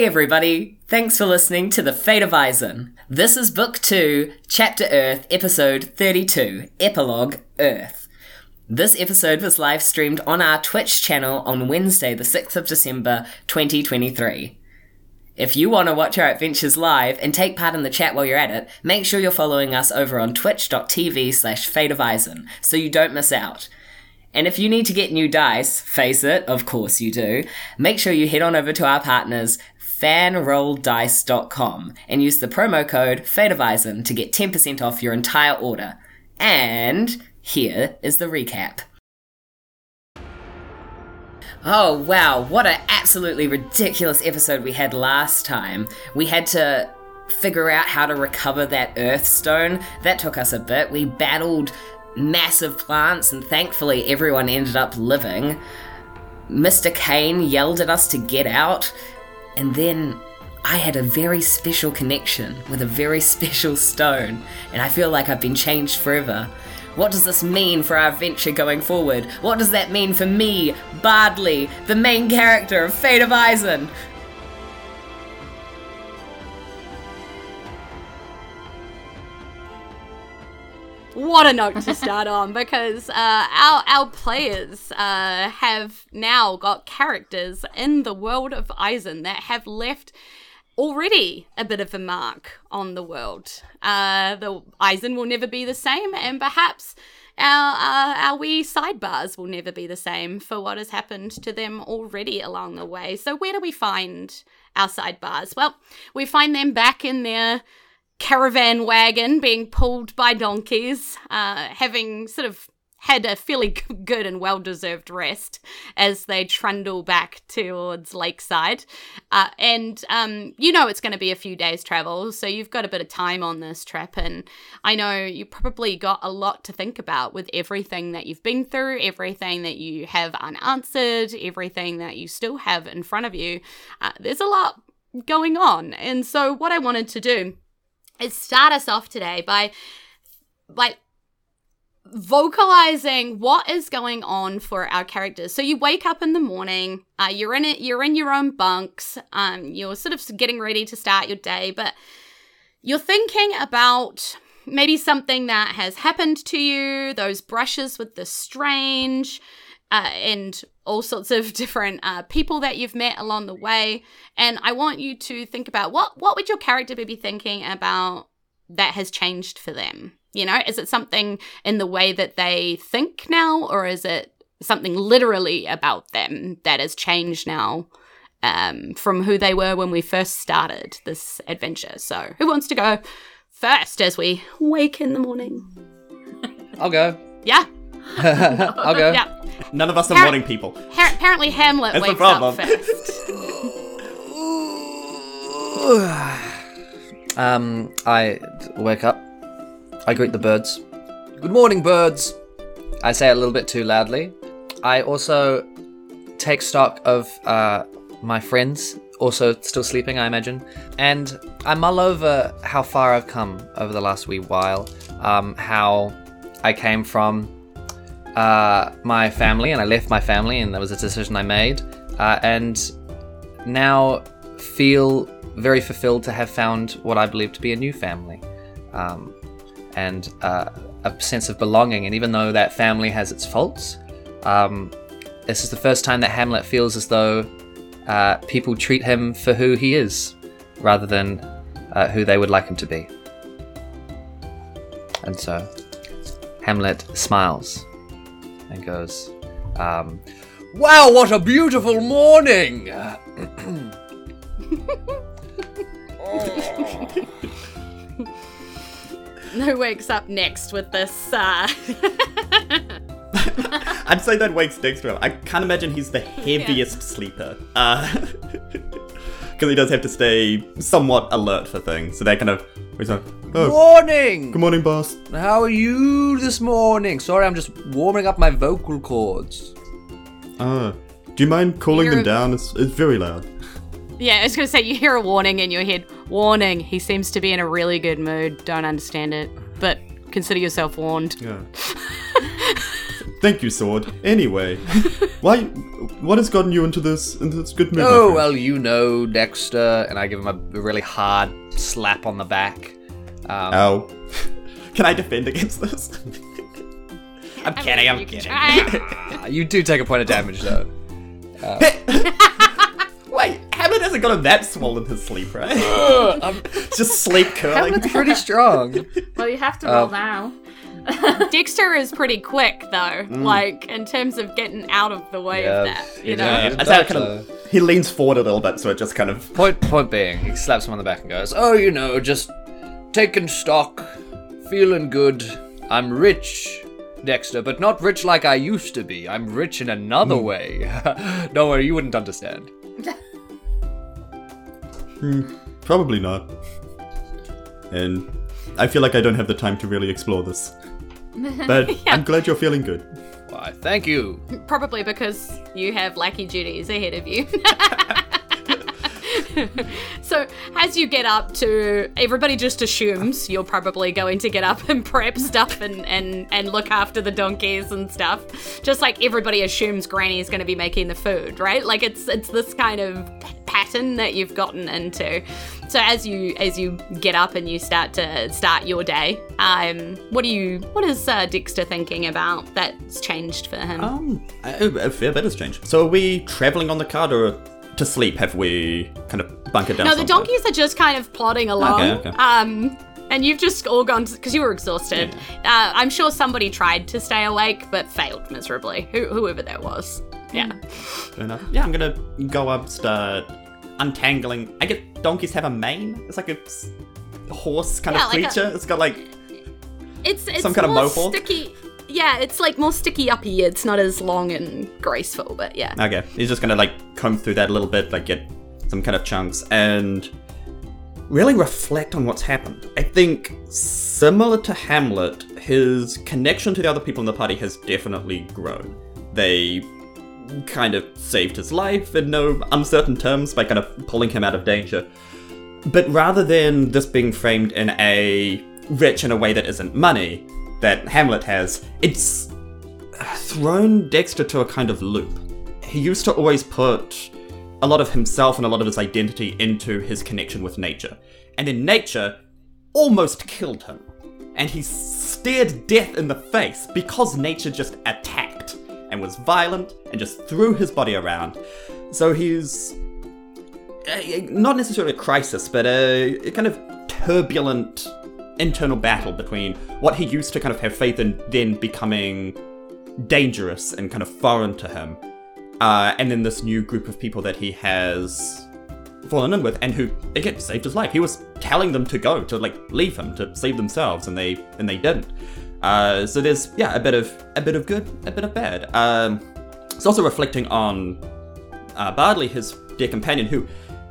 Hey everybody! Thanks for listening to The Fate of Isen. This is Book 2, Chapter Earth, Episode 32, Epilogue Earth. This episode was live streamed on our Twitch channel on Wednesday, the 6th of December, 2023. If you want to watch our adventures live and take part in the chat while you're at it, make sure you're following us over on twitch.tv slash Fate of Isen so you don't miss out. And if you need to get new dice, face it, of course you do, make sure you head on over to our partners, fanrolldice.com, and use the promo code FATEOFISEN to get 10% off your entire order. And here is the recap. Oh wow, what an absolutely ridiculous episode we had last time. We had to figure out how to recover that earth stone. That took us a bit. We battled massive plants, and thankfully everyone ended up living. Mr. Kane yelled at us to get out, and then I had a very special connection with a very special stone, and I feel like I've been changed forever. What does this mean for our adventure going forward? What does that mean for me, Bardley, the main character of Fate of Isen? What a note to start on because uh, our our players uh, have now got characters in the world of Isen that have left already a bit of a mark on the world. Uh, the Isen will never be the same, and perhaps our uh, our wee sidebars will never be the same for what has happened to them already along the way. So where do we find our sidebars? Well, we find them back in their caravan wagon being pulled by donkeys, uh, having sort of had a fairly good and well deserved rest as they trundle back towards Lakeside. Uh, and um, you know it's going to be a few days' travel, so you've got a bit of time on this trip. And I know you probably got a lot to think about with everything that you've been through, everything that you have unanswered, everything that you still have in front of you. Uh, there's a lot going on. And so, what I wanted to do is start us off today by like vocalizing what is going on for our characters. So you wake up in the morning, uh, you're in it, you're in your own bunks, um, you're sort of getting ready to start your day, but you're thinking about maybe something that has happened to you, those brushes with the strange, uh, and all sorts of different uh, people that you've met along the way. And I want you to think about what what would your character be thinking about that has changed for them. You know, is it something in the way that they think now, or is it something literally about them that has changed now um, from who they were when we first started this adventure? So, who wants to go first as we wake in the morning? I'll go. Yeah. I'll go. Yeah. None of us are Har- morning people. Ha- apparently, Hamlet That's the wakes problem. up first. Um, I wake up. I greet the birds. Good morning, birds. I say it a little bit too loudly. I also take stock of uh, my friends, also still sleeping, I imagine, and I mull over how far I've come over the last wee while. Um, how I came from uh, my family, and I left my family, and that was a decision I made, uh, and now feel very fulfilled to have found what I believe to be a new family, um, and uh, a sense of belonging. And even though that family has its faults, um, this is the first time that Hamlet feels as though uh, people treat him for who he is, rather than uh, who they would like him to be. And so, Hamlet smiles and goes, um, "Wow, what a beautiful morning!" Who wakes up next with this? Uh... I'd say that wakes Dexter up. I can't imagine he's the heaviest sleeper. Uh, because he does have to stay somewhat alert for things. So that kind of he's like, oh, Morning! good morning, boss. How are you this morning? Sorry, I'm just warming up my vocal cords. Uh, do you mind calling You're- them down? It's, it's very loud. yeah, I was gonna say you hear a warning in your head. Warning: He seems to be in a really good mood. Don't understand it, but consider yourself warned. Yeah. Thank you, sword. Anyway, why what has gotten you into this into this good mood? Oh, well, you know, Dexter. And I give him a really hard slap on the back. Um, Ow. Can I defend against this? I'm kidding. I'm You kidding. ah, you do take a point of damage, though. Wait, Hamlet hasn't got him that swollen in his sleep, right? I'm, just sleep curling. Hamlet's pretty strong. Well, you have to roll Uh, now. Dexter is pretty quick though, mm. like in terms of getting out of the way Mm. Yeah, of that. You know, Yeah, That's, that's how kind of, uh, he leans forward a little bit, so it just kind of. Point point being, he slaps him on the back and goes, "Oh, you know, just taking stock, feeling good. I'm rich, Dexter, but not rich like I used to be. I'm rich in another hmm. way. Don't worry, you wouldn't understand." Hmm, probably not. And I feel like I don't have the time to really explore this. But I'm glad you're feeling good. Why, thank you. probably because you have lackey duties ahead of you. so as you get up to everybody just assumes you're probably going to get up and prep stuff and, and, and look after the donkeys and stuff. Just like everybody assumes granny's going to be making the food right? Like it's it's this kind of pattern that you've gotten into. So as you as you get up and you start to start your day um what do you what is uh, dexter thinking about that's changed for him? Um, a, a fair bit has changed. So are we traveling on the card or to sleep? Have we kind of bunkered down? No, the somewhere? donkeys are just kind of plodding along. Okay, okay. Um, and you've just all gone because you were exhausted. Uh, I'm sure somebody tried to stay awake but failed miserably. Who, whoever that was. Yeah. Fair enough. Yeah, I'm gonna go up, start untangling. I get donkeys have a mane. It's like a horse kind Yeah, of like a- creature. It's got like It's it's Some kind of mohawk? sticky. Yeah, it's like more sticky uppy. It's not as long and graceful, but yeah. okay. He's just gonna like comb through that a little bit, like get some kind of chunks and really reflect on what's happened. I think similar to Hamlet, his connection to the other people in the party has definitely grown. They kind of saved his life in no uncertain terms by kind of pulling him out of danger. But rather than this being framed in a rich in a way that isn't money that Hamlet has, it's thrown Dexter to a kind of loop. He used to always put a lot of himself and a lot of his identity into his connection with nature. And then nature almost killed him. And he stared death in the face because nature just attacked and was violent and just threw his body around. So he's uh, not necessarily a crisis, but a kind of turbulent internal battle between what he used to kind of have faith in then becoming dangerous and kind of foreign to him, uh, and then this new group of people that he has fallen in with, and who again saved his life. He was telling them to go, to like leave him, to save themselves, and they and they didn't. Uh, so there's yeah a bit of a bit of good, a bit of bad. Um, it's also reflecting on uh, Bardley, his dear companion, who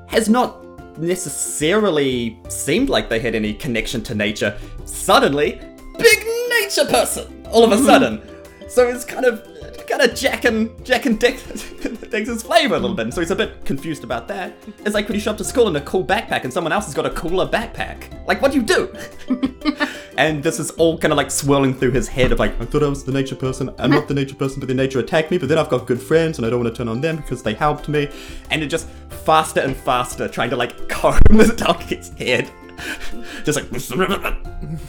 has not necessarily seemed like they had any connection to nature. Suddenly, big nature person all of a hmm. sudden. So it's kind of kind of jacking jacking Dex, Dex's flavor a little bit. And so he's a bit confused about that. It's like when you show up to school in a cool backpack and someone else has got a cooler backpack. Like, what do you do? and this is all kind of like swirling through his head of like, I thought I was the nature person. I'm not the nature person, but the nature attacked me. But then I've got good friends, and I don't want to turn on them because they helped me. And it just faster and faster, trying to like comb the donkey's head, just like.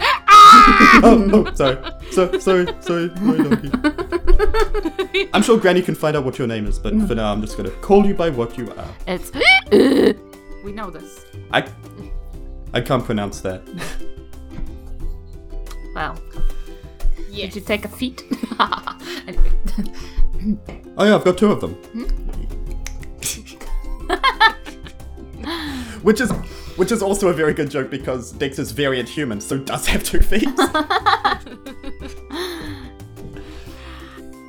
Ah! oh, oh, sorry, so, sorry, sorry, sorry, donkey. I'm sure Granny can find out what your name is, but for now, I'm just gonna call you by what you are. It's. we know this. I, I can't pronounce that. Well, Yeah. did you take a feat? anyway. Oh yeah, I've got two of them. Hmm? which is which is also a very good joke because Dex is very inhuman, so does have two feet.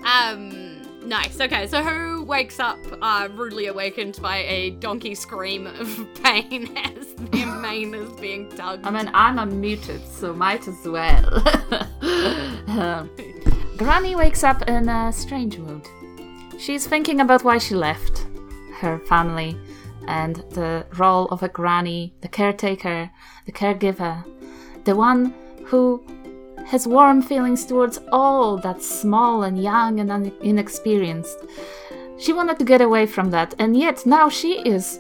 Um, nice. Okay, so who wakes up uh, rudely awakened by a donkey scream of pain as their mane is being tugged? I mean, I'm unmuted, so might as well. Um, Granny wakes up in a strange mood. She's thinking about why she left her family and the role of a granny, the caretaker, the caregiver, the one who has warm feelings towards all that's small and young and un- inexperienced. She wanted to get away from that, and yet now she is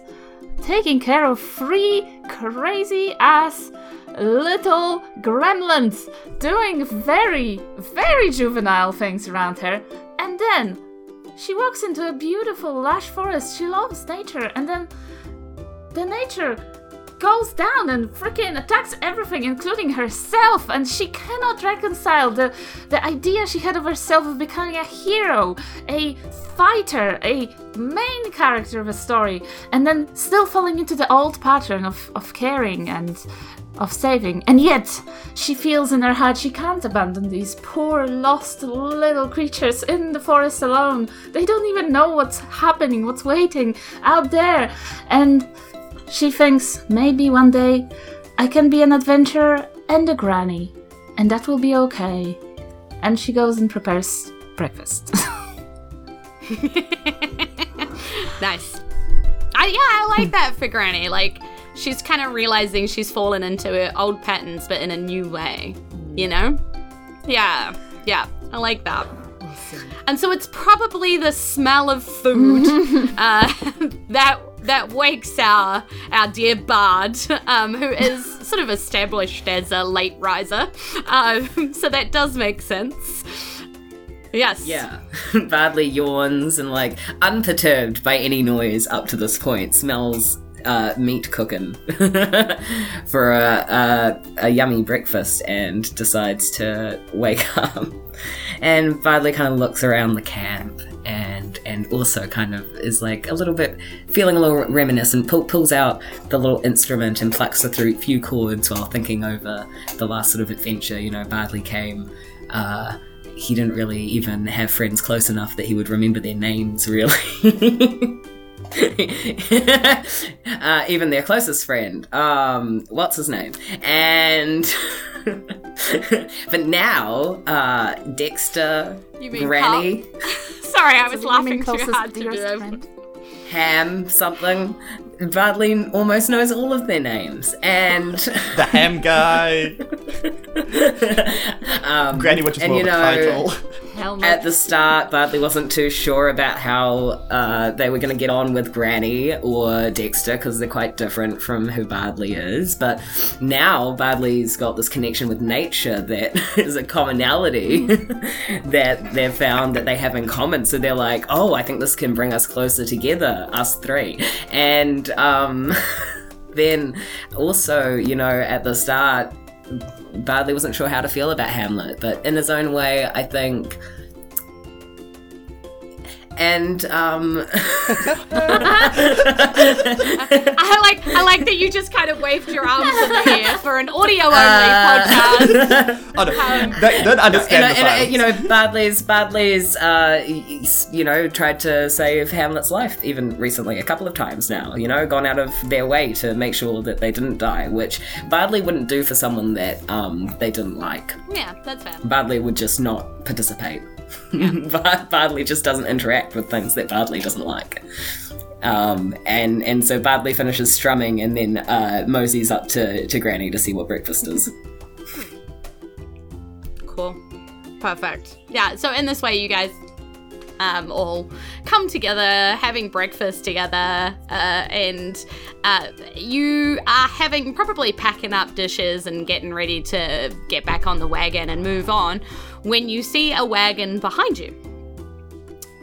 taking care of three crazy ass little gremlins doing very, very juvenile things around her. And then she walks into a beautiful lush forest. She loves nature, and then the nature goes down and freaking attacks everything, including herself, and she cannot reconcile the the idea she had of herself of becoming a hero, a fighter, a main character of a story, and then still falling into the old pattern of, of caring and of saving. And yet she feels in her heart she can't abandon these poor lost little creatures in the forest alone. They don't even know what's happening, what's waiting out there. And she thinks maybe one day I can be an adventurer and a granny, and that will be okay. And she goes and prepares breakfast. Nice. I, yeah, I like that for Granny. Like, she's kind of realizing she's fallen into her old patterns, but in a new way. You know? Yeah, yeah, I like that. And so it's probably the smell of food uh, that that wakes our our dear bard, um, who is sort of established as a late riser. Um, so that does make sense. Yes. Yeah. Badly yawns and, like, unperturbed by any noise up to this point, smells uh, meat cooking for a, a, a yummy breakfast and decides to wake up. And Badly kind of looks around the camp and and also kind of is like a little bit feeling a little reminiscent, pull, pulls out the little instrument and plucks a few chords while thinking over the last sort of adventure. You know, Badly came. Uh, he didn't really even have friends close enough that he would remember their names, really. uh, even their closest friend. Um, what's his name? And. but now, uh, Dexter, You mean Granny, Sorry, I was You mean laughing too hard to do. friend? Ham, something. Badly almost knows all of their names. And. The ham guy. um, Granny, which is and more you of a know, title. At the start, Badly wasn't too sure about how uh, they were going to get on with Granny or Dexter because they're quite different from who Badly is. But now Badly's got this connection with nature that is a commonality that they've found that they have in common. So they're like, oh, I think this can bring us closer together, us three. And um, then also, you know, at the start, Badly wasn't sure how to feel about Hamlet, but in his own way, I think. And um, I like I like that you just kind of waved your arms in the air for an audio only Uh, podcast. Oh, no. they don't understand and, the and, silence. you know, Badly's Badly's uh, you know tried to save Hamlet's life even recently a couple of times now. You know, gone out of their way to make sure that they didn't die, which Badly wouldn't do for someone that um, they didn't like. Yeah, that's fair. Badly would just not participate. Bad- Badly just doesn't interact with things that Badly doesn't like. Um, and and so Badly finishes strumming and then uh, moseys up to, to Granny to see what breakfast is. Cool. Perfect. Yeah, so in this way, you guys um, all come together, having breakfast together, uh, and uh, you are having probably packing up dishes and getting ready to get back on the wagon and move on when you see a wagon behind you.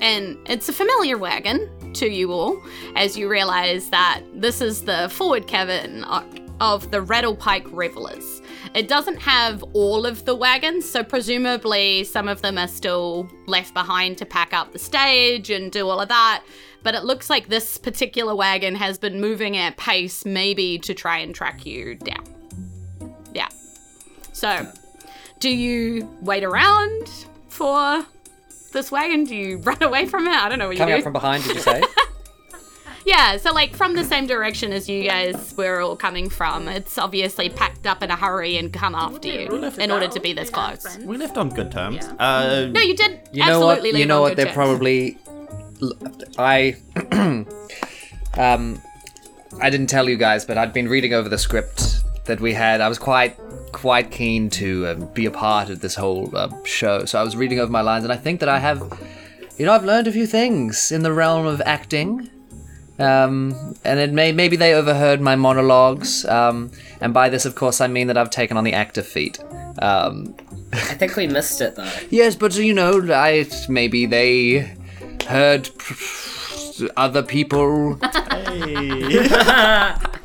And it's a familiar wagon to you all as you realize that this is the forward cabin of the Rattlepike Revelers. It doesn't have all of the wagons, so presumably some of them are still left behind to pack up the stage and do all of that. But it looks like this particular wagon has been moving at pace, maybe to try and track you down. Yeah. So, do you wait around for this wagon? Do you run away from it? I don't know what Coming you up do. from behind, did you say? Yeah, so like from the same direction as you guys were all coming from. It's obviously packed up in a hurry and come after you in order to be this close. we left on good terms. Uh, No, you did You know what? You know what? They're terms. probably. I. um, I didn't tell you guys, but I'd been reading over the script that we had. I was quite, quite keen to um, be a part of this whole uh, show, so I was reading over my lines, and I think that I have you know, I've learned a few things in the realm of acting. Um, and it may maybe they overheard my monologues. Um, and by this, of course, I mean that I've taken on the actor feat. Um, I think we missed it though. yes, but you know, I maybe they heard other people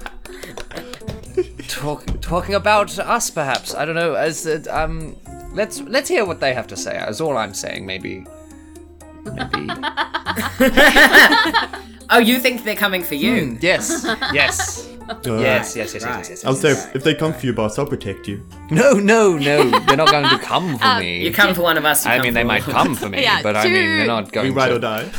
talk, talking about us, perhaps. I don't know. As uh, um, let's let's hear what they have to say. Is all I'm saying. Maybe, maybe. Oh, you think they're coming for you? yes, yes, yes, yes, yes, yes, yes, yes. I'll say if, if they come for you, boss, I'll protect you. No, no, no. They're not going to come for me. You come for one of us. You I come mean, for they all might come for me, Yeah, but I mean, they're not going to. We going ride or to. die.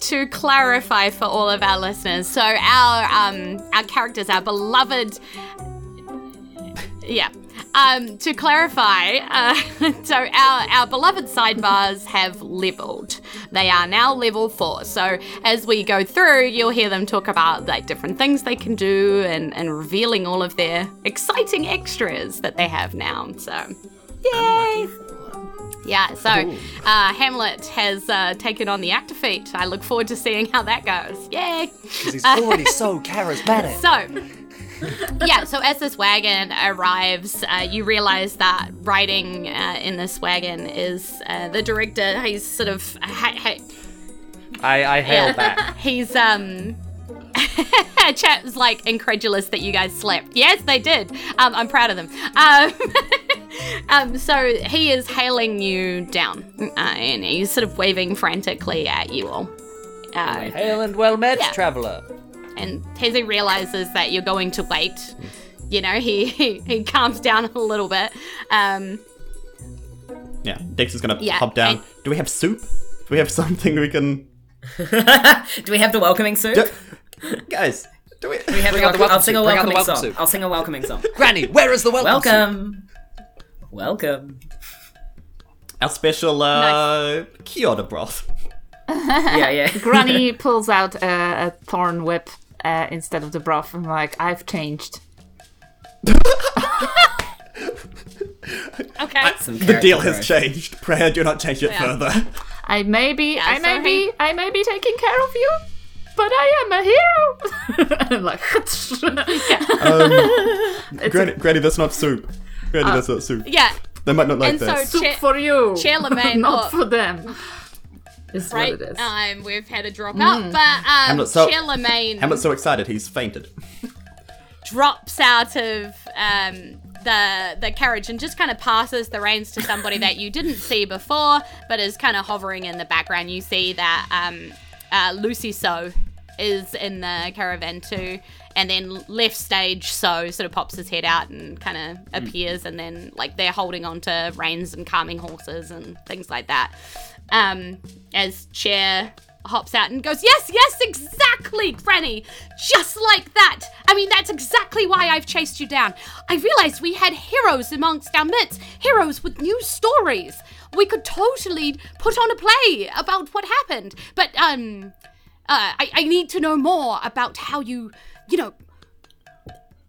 To clarify for all of our listeners, so our um our characters, our beloved, yeah. Um, to clarify, uh, so our our beloved sidebars have leveled. They are now level four. So as we go through, you'll hear them talk about like different things they can do and and revealing all of their exciting extras that they have now. So, yay! Yeah, so uh, Hamlet has uh, taken on the actor feat. I look forward to seeing how that goes. Yay! Because he's already so charismatic. So, yeah, so as this wagon arrives, uh, you realize that riding uh, in this wagon is uh, the director. He's sort of. Ha- ha- I, I hail yeah. back. He's, um. Chat's like incredulous that you guys slept. Yes, they did. Um, I'm proud of them. Um, um, so he is hailing you down, uh, and he's sort of waving frantically at you all. Uh, Hail and well met, Yeah. traveller. and as he realizes that you're going to wait, you know, he he, he calms down a little bit. Um, Yeah, Dex is gonna Yeah, hop down. and- Do we have soup? Do we have something we can. Do we have the welcoming soup? Guys, do we. we have Bring the out the welcome- welcome I'll sing a soup, bring out the welcoming song. soup. I'll sing a welcoming song. Granny, where is the welcome? soup? Welcome. Welcome. Our special, uh. Kyoto broth. Yeah, yeah. Granny pulls out a, a thorn whip uh, instead of the broth. I'm like, I've changed. okay. Some The deal has changed. Prayer, do not change it Yeah. further. I may be, I may he- be, I may be taking care of you, but I am a hero. I'm like, Granny, Granny, that's not soup. Granny, Uh, that's not soup. Yeah, They might not like and so this. soup Cha- for you, Charlemagne, not for them. Is right? what it is. Um, we've had a drop out, but um, Hamlet, so- Charlemagne Hamlet's so excited, he's fainted. drops out of um, the the carriage and just kind of passes the reins to somebody that you didn't see before, but is kind of hovering in the background. You see that um, uh, Lucy So is in the caravan too, and then left stage So sort of pops his head out and kind of appears, and then like they're holding on to reins and calming horses and things like that. Um, as Chair hops out and goes, Yes, yes, exactly, Granny. Just like that. I mean, that's exactly why I've chased you down. I realized we had heroes amongst our midst, heroes with new stories. We could totally put on a play about what happened. But, um, uh, I, I need to know more about how you, you know,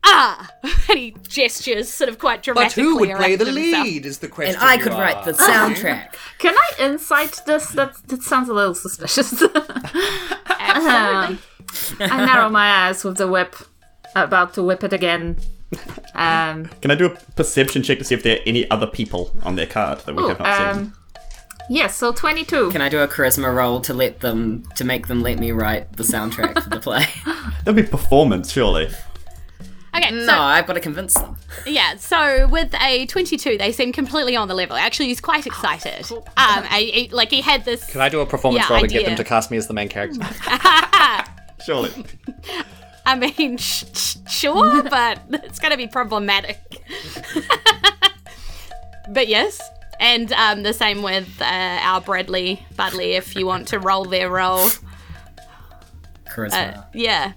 ah, and he gestures sort of quite dramatically. But who would play the himself. lead is the question. And I you could write ask. the soundtrack. Can I insight this? That that sounds a little suspicious. Absolutely. I narrow my eyes with the whip, about to whip it again. Um, Can I do a perception check to see if there are any other people on their card that we ooh, have not seen? Yes, so 22. Can I do a charisma roll to let them to make them let me write the soundtrack for the play? That'd be performance, surely. Okay, no, so I've got to convince them. Yeah, so with a 22, they seem completely on the level. Actually, he's quite excited. Um, I, I- like he had this. Can I do a performance Yeah, roll to get them to cast me as the main character? Surely. I mean, sh- sh- sure, but it's going to be problematic. but yes, and um, the same with uh, our Bradley Budley. If you want to roll their roll, Charisma. uh, yeah,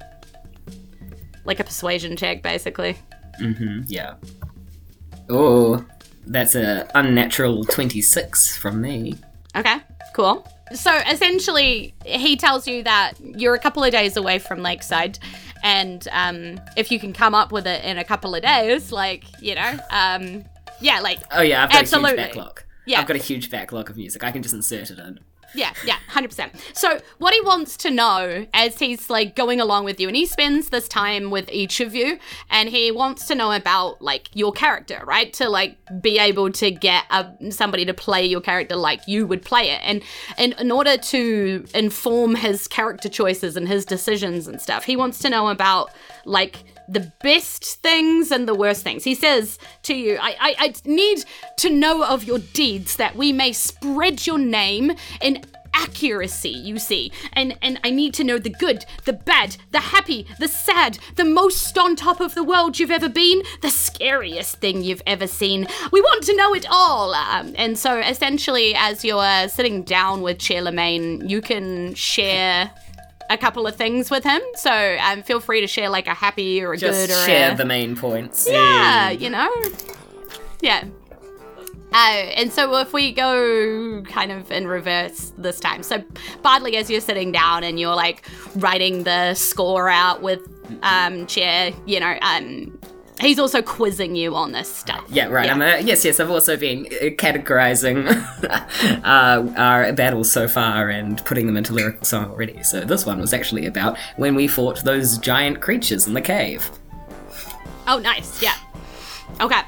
like a persuasion check, basically. Mhm. Yeah. Oh, that's a unnatural twenty-six from me. Okay, cool. So essentially, he tells you that you're a couple of days away from Lakeside, and um, if you can come up with it in a couple of days, like you know, um, yeah, like Oh yeah, I've got Absolutely. a huge backlog. Yeah. I've got a huge backlog of music. I can just insert it in. Yeah, yeah, 100%. So, what he wants to know as he's like going along with you, and he spends this time with each of you, and he wants to know about like your character, right? To like be able to get a, somebody to play your character like you would play it. And, and in order to inform his character choices and his decisions and stuff, he wants to know about like the best things and the worst things. He says to you, I, I, I need to know of your deeds that we may spread your name in accuracy, you see. And and I need to know the good, the bad, the happy, the sad, the most on top of the world you've ever been, the scariest thing you've ever seen. We want to know it all. Um, and so essentially, as you're sitting down with Charlemagne, you can share a couple of things with him. So um, feel free to share like a happy or a Just good or share a the main points. yeah, you know, yeah. Uh, and so if we go kind of in reverse this time, so Bardley, as you're sitting down and you're like writing the score out with um, Chair, you know, um, he's also quizzing you on this stuff. Yeah, right. I'm uh, yes, yes. I've also been uh, categorizing uh, our battles so far and putting them into lyrical song already. So this one was actually about when we fought those giant creatures in the cave. Oh, nice. Yeah. Okay.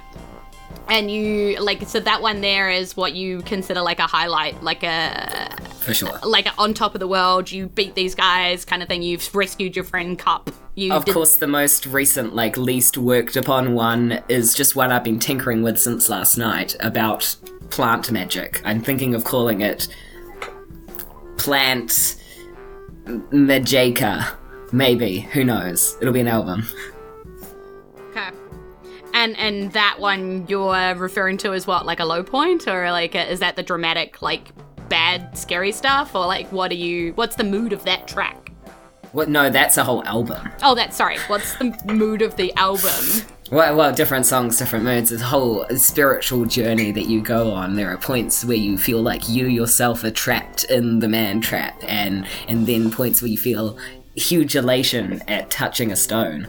And you like so that one there is what you consider like a highlight, like a For sure. Uh, like on top of the world. You beat these guys, kind of thing. You've rescued your friend Cup. You Of did- course, the most recent, like, least worked upon one is just one I've been tinkering with since last night about plant magic. I'm thinking of calling it Plant Magica. Maybe. Who knows? It'll be an album. Okay. And and that one you're referring to is what, like a low point, or like a, is that the dramatic, like bad, scary stuff, or like what are you? What's the mood of that track? What? No, that's a whole album. Oh, that's sorry. What's the mood of the album? Well, well, different songs, different moods. It's a whole spiritual journey that you go on. There are points where you feel like you yourself are trapped in the man trap, and and then points where you feel huge elation at touching a stone.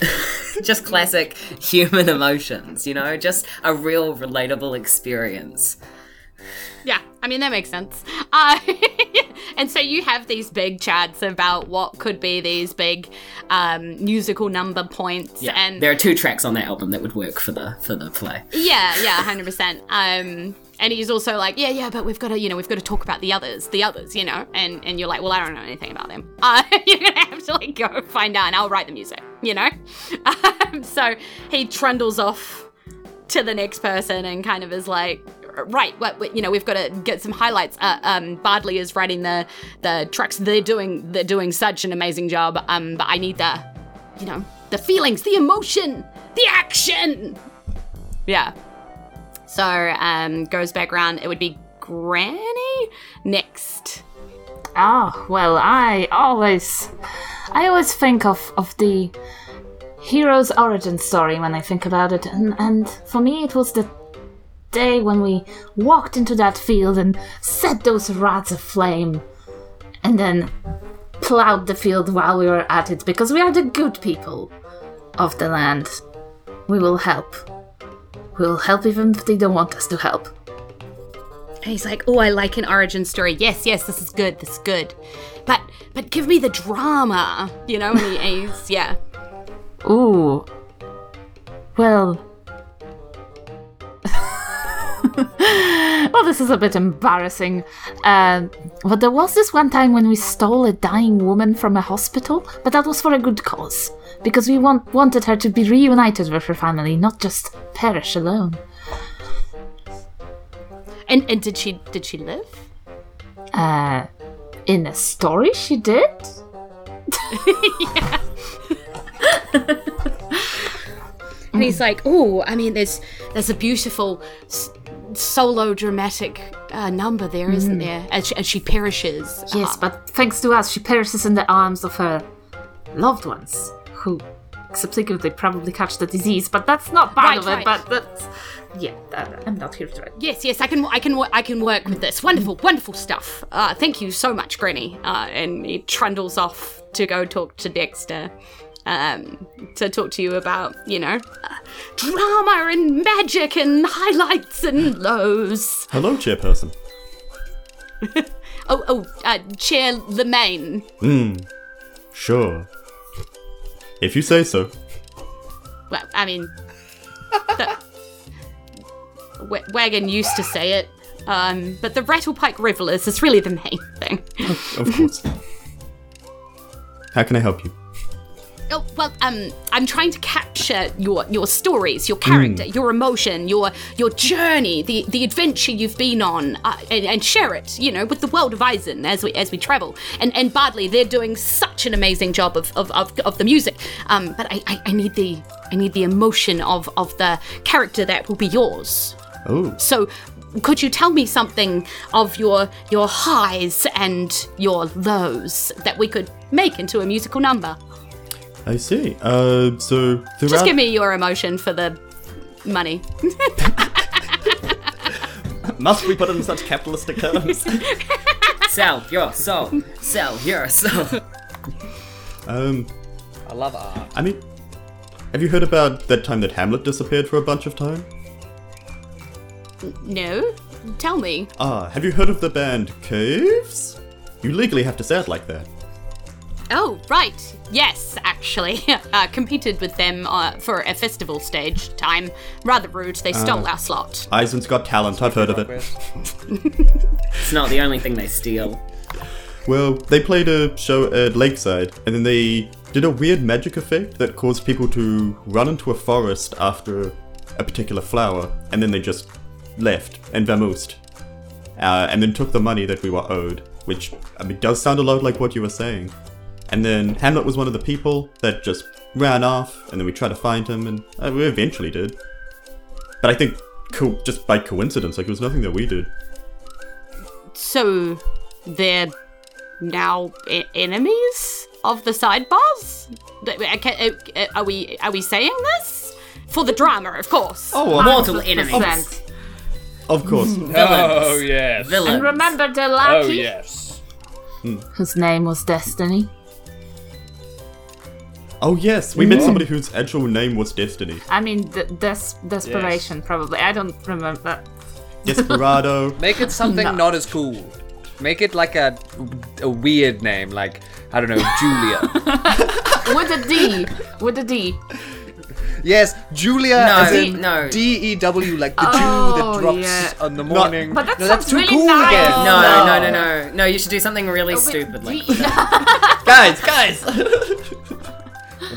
just classic human emotions, you know, just a real relatable experience. Yeah, I mean that makes sense. Uh, and so you have these big chats about what could be these big um, musical number points, and there are two tracks on that album that would work for the for the play. Yeah, yeah, hundred percent. Um, and he's also like, yeah, yeah, but we've got to, you know, we've got to talk about the others, the others, you know. And and you're like, well, I don't know anything about them. Uh, you're gonna have to like go find out, and I'll write the music, you know. Um, so he trundles off to the next person and kind of is like. Right, what you know, we've got to get some highlights. Uh, um, Bardley is writing the the tracks. They're doing they're doing such an amazing job. Um, but I need the, you know, the feelings, the emotion, the action. Yeah. So um, goes back around. It would be Granny next. Oh, well, I always I always think of of the hero's origin story when I think about it. And and for me it was the day when we walked into that field and set those rats aflame and then plowed the field while we were at it because we are the good people of the land. We will help. We will help even if they don't want us to help. And he's like, "Oh, I like an origin story. Yes, yes, this is good. This is good. But but give me the drama, you know." And he, he's yeah. Ooh. Well. Well, this is a bit embarrassing. Uh, but there was this one time when we stole a dying woman from a hospital, but that was for a good cause. Because we want, wanted her to be reunited with her family, not just perish alone. And and did she did she live? Uh, in a story, she did? And he's like, "Oh, I mean, there's there's a beautiful s- solo dramatic uh, number there, isn't there?" As she, as she perishes. Yes, but thanks to us, she perishes in the arms of her loved ones, who subsequently probably catch the disease. But that's not part Right, of it. right. But that's yeah, I'm not here to it. Yes, yes, I can, I can, I can work with this. Wonderful, wonderful stuff. Uh, thank you so much, Granny. Uh, and he trundles off to go talk to Dexter. Um, to talk to you about, you know, uh, drama and magic and highlights and lows. Hello, chairperson. Oh, oh, uh, Chair Lemaine. Sure. If you say so. Well, I mean, the, Wa- Wagon used to say it, um, but the Rattlepike Revelers is really the main thing. Of course. How can I help you? Well, um, I'm trying to capture your your stories, your character, your emotion, your your journey, the the adventure you've been on, uh, and, and share it, you know, with the world of Isen as we as we travel. And and Bardley, they're doing such an amazing job of of, of, of the music. Um, but I, I I need the I need the emotion of of the character that will be yours. Oh, So, could you tell me something of your your highs and your lows that we could make into a musical number? I see. Uh, so throughout. Just give me your emotion for the money. Must we put it in such capitalistic terms? Sell your soul. Sell your soul. um, I love art. I mean, have you heard about that time that Hamlet disappeared for a bunch of time? no? Tell me. Ah, have you heard of the band Caves? You legally have to say it like that. Oh, right. Yes, actually. uh, competed with them uh, for a festival stage time. Rather rude. They stole our slot. Isen's Got Talent, I've heard of it. It's not the only thing they steal. Well, they played a show at Lakeside, and then they did a weird magic effect that caused people to run into a forest after a particular flower, and then they just left and vamoosed. Uh, and then took the money that we were owed, which, I mean, does sound a lot like what you were saying. And then Hamlet was one of the people that just ran off, and then we tried to find him, and uh, we eventually did. But I think, co- just by coincidence, like, it was nothing that we did. So, they're now e- enemies of the sidebars? Th- I ca- Are we are we saying this for the drama, of course? Oh, Mortal enemies. of course. Oh yes. Villains. And remember the Oh lackey yes. His name was Destiny? Oh yes, we met somebody whose actual name was Destiny. I mean, d- des- desperation, probably. I don't remember. Desperado. Make it something No. not as cool. Make it like a a weird name, like I don't know, Julia. With a D. With a D. yes, Julia No, as in no. D E W, like the Jew Oh, that drops yeah. on the morning. But that no, that's sounds too really cool nice. again. No, No. no, no, no, no. You should do something really oh, With stupid like D- guys, guys.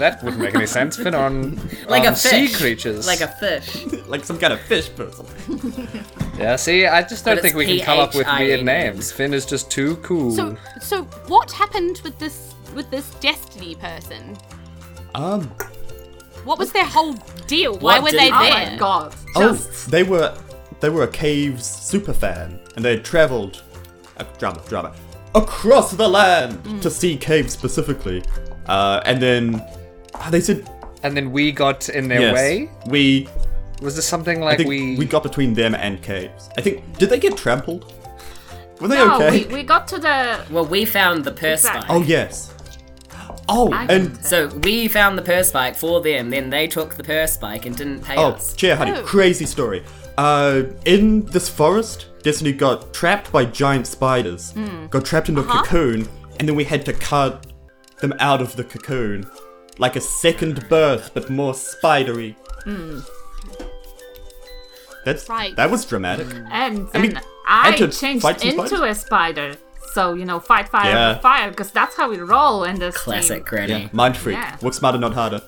That wouldn't make any sense. Fit on like on a sea fish. creatures. Like a fish. like some kind of fish person. yeah. See, I just don't But think it's we can come up with P-H-I-N. weird names. Finn is just too cool. So, so what happened with this with this Destiny person? Um. What was their whole deal? Why What were did- they Oh there? my god. Oh, they were they were a caves super fan, and they had traveled, uh, drama, drama, across the land to see caves specifically. Uh, and then uh, they said, and then we got in their yes, way. we. Was this something I like think we? we... got between them and caves. I think did they get trampled? Were they No, okay? we, we got to the. Well, we found the purse Exactly. spike. Oh yes. Oh, I and So we found the purse spike for them, then they took the purse spike and didn't pay Oh, us. Chair Honey, Oh. crazy story. Uh, in this forest, Destiny got trapped by giant spiders. Got trapped in a cocoon, and then we had to cut them out of the cocoon. Like a second birth, but more spidery. Hmm. That's Right. That was dramatic. And then mean, I, changed fight into spiders. a spider. So, you know, fight fire Yeah. with fire, because that's how we roll in this Classic game. Granny. Mind freak. Yeah. Work smarter, not harder.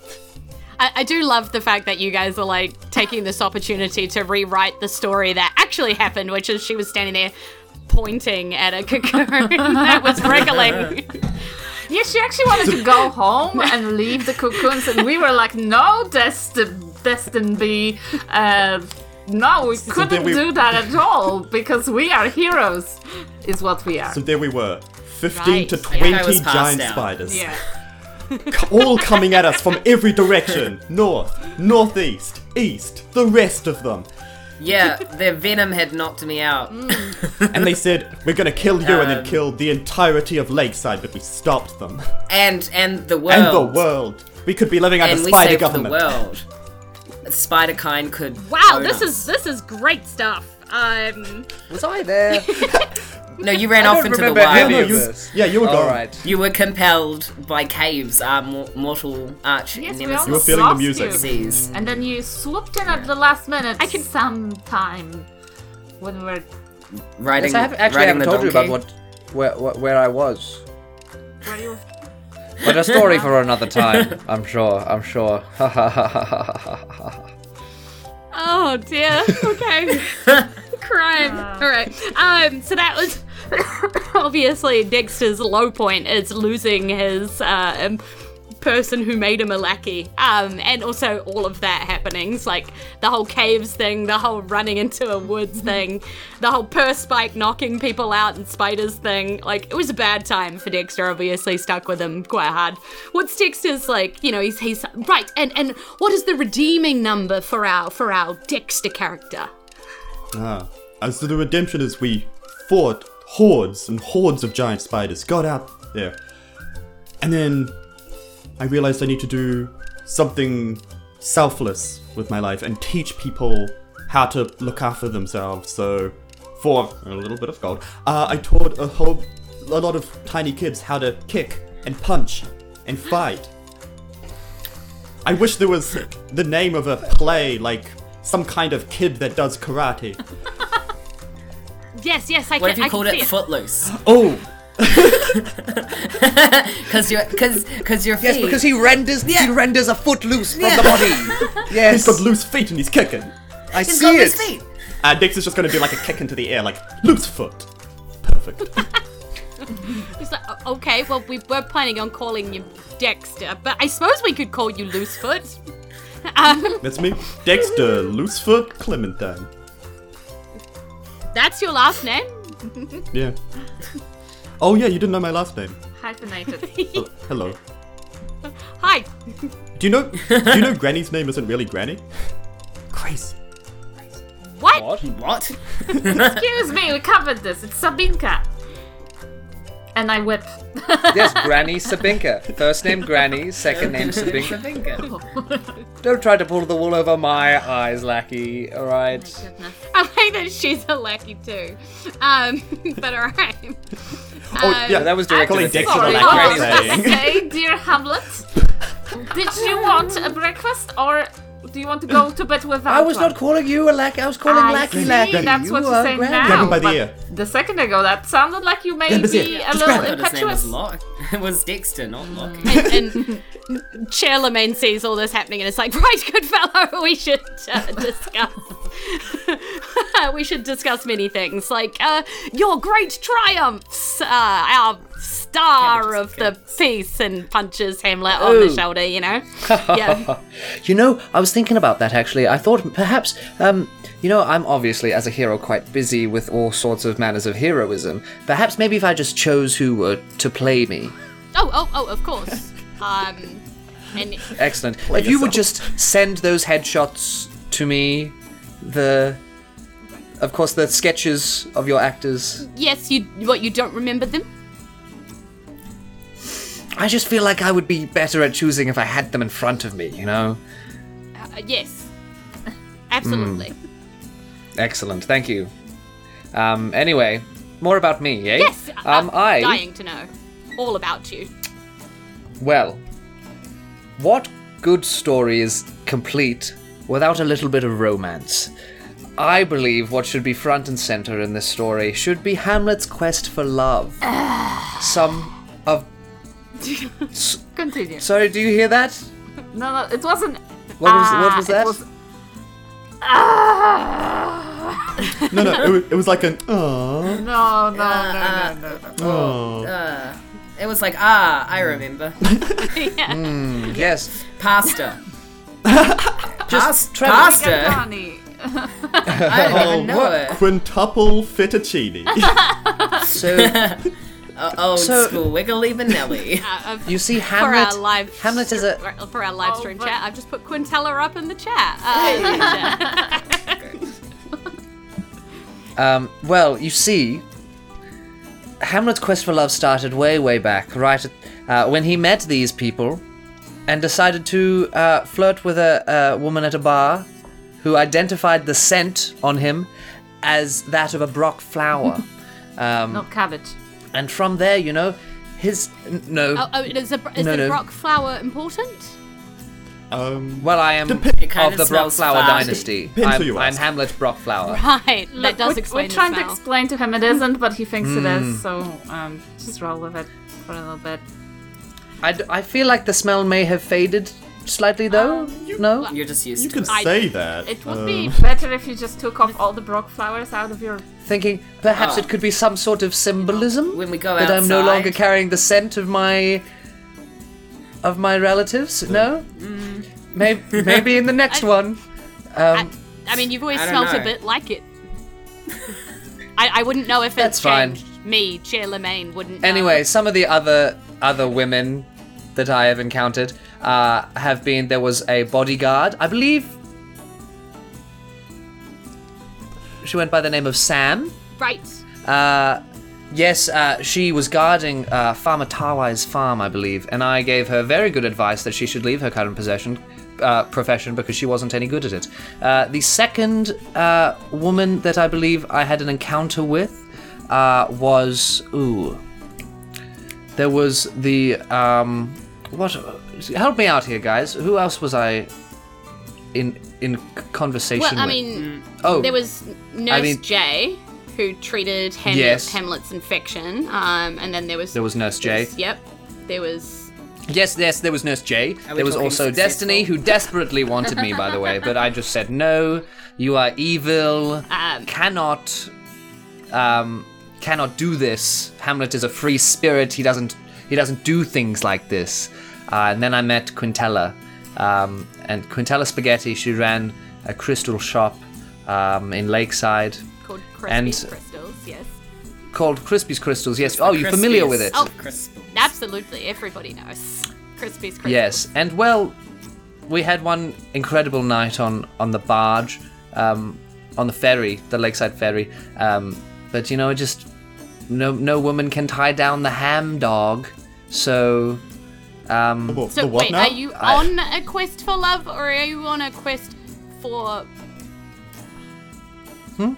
I, I do love the fact that you guys are like taking this opportunity to rewrite the story that actually happened, which is she was standing there pointing at a cocoon that was wriggling. Yeah, she actually wanted to go home and leave the cocoons, and we were like, no, Destin, Destin B. Uh, no, we couldn't we- do that at all because we are heroes, is what we are. So there we were. 15 to 20 Yeah, I was passed giant out. spiders. yeah. all coming at us from every direction north, northeast, east, the rest of them. Yeah, their venom had knocked me out. And they said, We're gonna kill you, and then Um, kill the entirety of Lakeside, but we stopped them. And and the world. And the world. we could be living under and we spider saved government. the world. Spider kind could. Wow, own this us. is this is great stuff. Um, Was I there? No, you ran I off into the remember wild. Yeah, no, of you, this. yeah, you were All gone. right. You were compelled by caves, our mor- mortal arch Yes, we nemesis. You were almost feeling the lost music. you. seas. And then you swooped in at the last minute. I can- sometime when we're Riding, Yes, I haven't, actually riding haven't the told you about donkey. what where, where where I was. were you- But a story for another time. I'm sure. I'm sure. Oh dear. Okay. Crime. All right. Um. So that was obviously Dexter's low point is losing his uh, um, person who made him a lackey. Um. And also all of that happenings, like the whole caves thing, the whole running into a woods thing, the whole purse spike knocking people out and spiders thing. Like it was a bad time for Dexter. Obviously stuck with him quite hard. What's Dexter's like? You know, he's he's right. And and what is the redeeming number for our for our Dexter character? Ah, as to the redemption is we fought hordes and hordes of giant spiders, got out there. And then I realized I need to do something selfless with my life and teach people how to look after themselves. So, for a little bit of gold, uh, I taught a whole a lot of tiny kids how to kick and punch and fight. I wish there was the name of a play, like some kind of kid that does karate. Yes, yes, I What can. What if you I called can it Footloose? Oh, Because you're, because, because your feet. yes, because he renders yeah. he renders a foot loose from Yeah. the body. he's he's got loose feet and he's kicking. I He's see got it. loose feet. Uh, Dix is just gonna do like a kick into the air, like loose foot. Perfect. It's like, okay, well, we were planning on calling you Dexter, but I suppose we could call you Loosefoot. Um, That's me, Dexter Loosefoot Clementine. that's your last name? Yeah. Oh yeah, you didn't know my last name. Hyphenated. Oh, hello. Hi. Do you know? do you know Granny's name isn't really Granny? Crazy. What? What? What? Excuse me, we covered this. It's Sabinka. And I whip. Yes, Granny Sabinka. First name Granny, second name Sabinka. Finger. Don't try to pull the wool over my eyes, lackey. All right. Goodness. I like that she's a lackey too. Um, but alright. Oh um, yeah, that was directed Calling at Dexter Sorry, what was Granny's I saying. say, dear Hamlet? Did you want a breakfast or do you want to go to bed without I was one? not calling you a lackey. I was calling I Lackey see, Lackey. That's what you you're are saying now. By the ear. The second ago, that sounded like you may be a little grab I his name was impetuous. Lock. It was Dexter, not Lockie. and Charlemagne sees all this happening and it's like, right, good fellow, we should uh, discuss. we should discuss many things, like uh, your great triumphs, uh, our star of the piece, and punches Hamlet on the shoulder. You know, yeah. You know, I was thinking about that actually. I thought perhaps, um, you know, I'm obviously as a hero quite busy with all sorts of manners of heroism. Perhaps maybe if I just chose who were to play me. Oh, oh, oh, of course. Um, and Excellent. if you would just send those headshots to me, the, of course, the sketches of your actors. yes, you what you don't remember them? I just feel like I would be better at choosing if I had them in front of me. You know. Uh, yes, absolutely. Excellent. Thank you. Um. Anyway, more about me, eh? Yes, Um. I'm I. dying to know all about you. Well, what good story is complete without a little bit of romance? I believe what should be front and center in this story should be Hamlet's quest for love. Some of. Continue. Sorry, do you hear that? No, no, it wasn't. What was, ah, what was it that? was- Ah. No, no, it was, it was like an oh, No, no, no, no, no, no. oh. Uh, it was like, ah, I remember. Yes. Pasta. Past- Trevor- pasta? Gandani. I don't even know it. quintuple fettuccine. So Uh, old So- school wiggly vanilli. Uh, uh, you see, for Hamlet. our live Hamlet is a. for our live Oh, stream but- chat, I've just put Quintella up in the chat. Uh, in the chat. Um, well, you see, Hamlet's quest for love started way, way back, right at, uh, when he met these people and decided to uh, flirt with a, a woman at a bar who identified the scent on him as that of a Brock flower. um, Not cabbage. And from there, you know, his. n- No. Oh, oh, is, a, is No, the no. Brock flower important? Um, Well, I am It kinda the Brock smells Flower dynasty. Depends I'm, you I'm. Hamlet Brock Flower. Right, that Look, does we're, explain We're the trying to explain to him it isn't, but he thinks it Hmm. is. So um, just roll with it for a little bit. I, d- I feel like the smell may have faded slightly, though. no? You're just used you to could it. I- say that. It would um, be better if you just took off all the Brock flowers out of your. Thinking perhaps Ah. it could be some sort of symbolism When we go that I'm no longer carrying the scent of my of my relatives. No, Mm. maybe maybe in the next one. Um, I mean, you've always I don't smelt a bit like it. I, I wouldn't know if That's it's fine. changed. Me, Charlemagne, wouldn't know. Anyway, some of the other other women that I have encountered uh, have been there was a bodyguard, I believe. She went by the name of Sam. Right. Uh, yes, uh, she was guarding uh, Farmer Tawai's farm, I believe, and I gave her very good advice that she should leave her current possession. Uh, profession because she wasn't any good at it. Uh, the second uh, woman that I believe I had an encounter with uh, was ooh. There was the um, what? Help me out here, guys. Who else was I in in conversation Well, I with? mean, oh, there was Nurse mean- Jay, who treated Hamlet, Yes. Hamlet's infection, um, and then there was There was Nurse there Jay. yep. There was Yes, yes, there was Nurse Jay. There was also successful? Destiny, who desperately wanted me, by the way, but I just said, no, you are evil, Um, cannot, um, cannot do this. Hamlet is a free spirit, he doesn't, he doesn't do things like this. Uh, and then I met Quintella, um, and Quintella Spaghetti, she ran a crystal shop um, in Lakeside called Crispy And- Crystals. Yes, called Crispy's Crystals. Yes, oh, you're familiar with it? Oh. Crisp. absolutely. Everybody knows Crispy's Crystals. Yes, and well, we had one incredible night on on the barge, um, on the ferry, the lakeside ferry. Um, but you know, it just no no woman can tie down the ham dog. So, um, So the what wait, now? are you I- on a quest for love, or are you on a quest for? Hmm?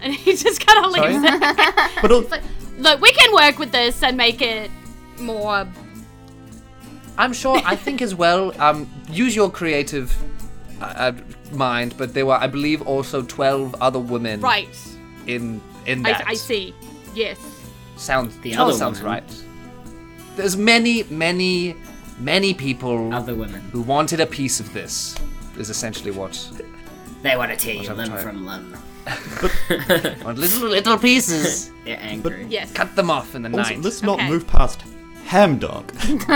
And he just kind of Sorry? leaves it. But al- Look, we can work with this and make it more. I'm sure. I think as well. Um, use your creative uh, uh, mind. But there were, I believe, also twelve other women Right. in in that. I, I see. Yes. Sounds The the other sounds woman. right. There's many, many, many people Other women. who wanted a piece of this. Is essentially what They want to tear you I'm limb trying. from limb. Want little little pieces. They're angry. Yes. Cut them off in the also, night. let's not Okay. move past Ham Dog.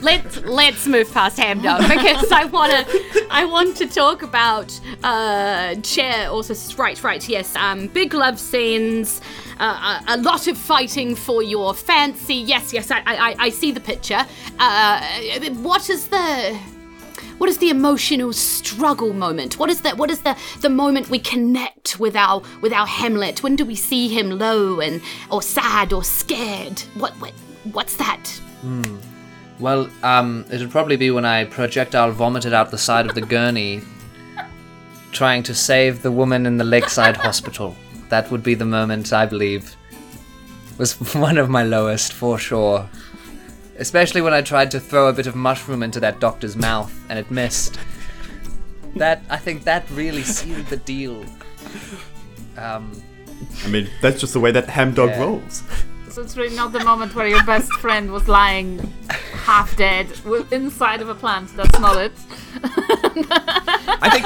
Let's let's move past Hamdog because I wanna I want to talk about uh chair also right right yes um big love scenes uh, a, a lot of fighting for your fancy yes yes I I, I see the picture uh what is the what is the emotional struggle moment? What is the what is the the moment we connect with our with our Hamlet? When do we see him low and or sad or scared? What what what's that? Well, um, it would probably be when I projectile vomited out the side of the gurney, trying to save the woman in the lakeside hospital. That would be the moment I believe was one of my lowest for sure. Especially when I tried to throw a bit of mushroom into that doctor's mouth and it missed. That I think that really sealed the deal. Um, I mean, that's just the way that Ham Dog Yeah. rolls. So it's really not the moment where your best friend was lying half dead inside of a plant. That's not it. I think